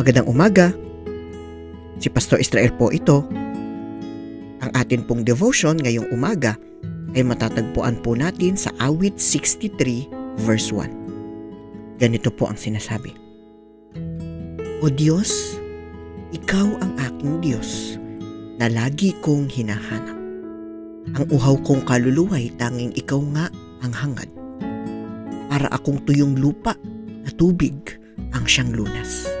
Magandang umaga. Si Pastor Israel po ito. Ang atin pong devotion ngayong umaga ay matatagpuan po natin sa awit 63 verse 1. Ganito po ang sinasabi. O Diyos, Ikaw ang aking Diyos na lagi kong hinahanap. Ang uhaw kong kaluluwa'y tanging Ikaw nga ang hangad. Para akong tuyong lupa na tubig ang siyang lunas.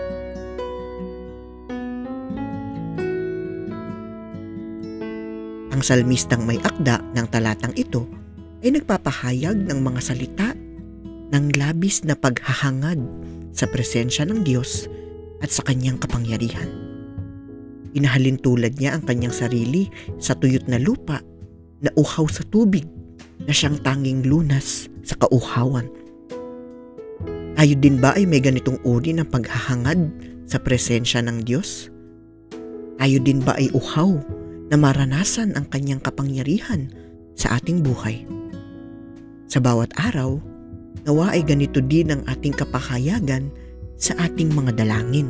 Ang salmistang may akda ng talatang ito ay nagpapahayag ng mga salita ng labis na paghahangad sa presensya ng Diyos at sa kanyang kapangyarihan. Inahalin tulad niya ang kanyang sarili sa tuyot na lupa na uhaw sa tubig na siyang tanging lunas sa kauhawan. Tayo din ba ay may ganitong uri ng paghahangad sa presensya ng Diyos? Tayo din ba ay uhaw na maranasan ang kanyang kapangyarihan sa ating buhay? Sa bawat araw, nawa ay ganito din ang ating kapahayagan sa ating mga dalangin.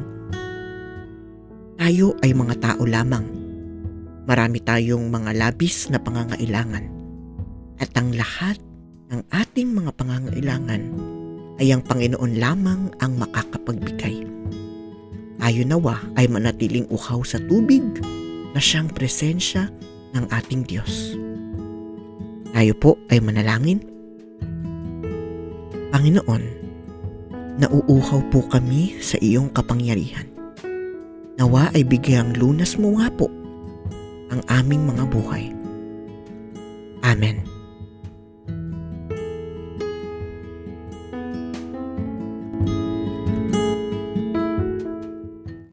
Tayo ay mga tao lamang. Marami tayong mga labis na pangangailangan. At ang lahat ng ating mga pangangailangan ay ang Panginoon lamang ang makakapagbigay. Tayo nawa ay manatiling uhaw sa tubig na siyang presensya ng ating Diyos. Tayo po ay manalangin. Panginoon, nauuhaw po kami sa iyong kapangyarihan. Nawa ay bigyang lunas mo nga po ang aming mga buhay. Amen.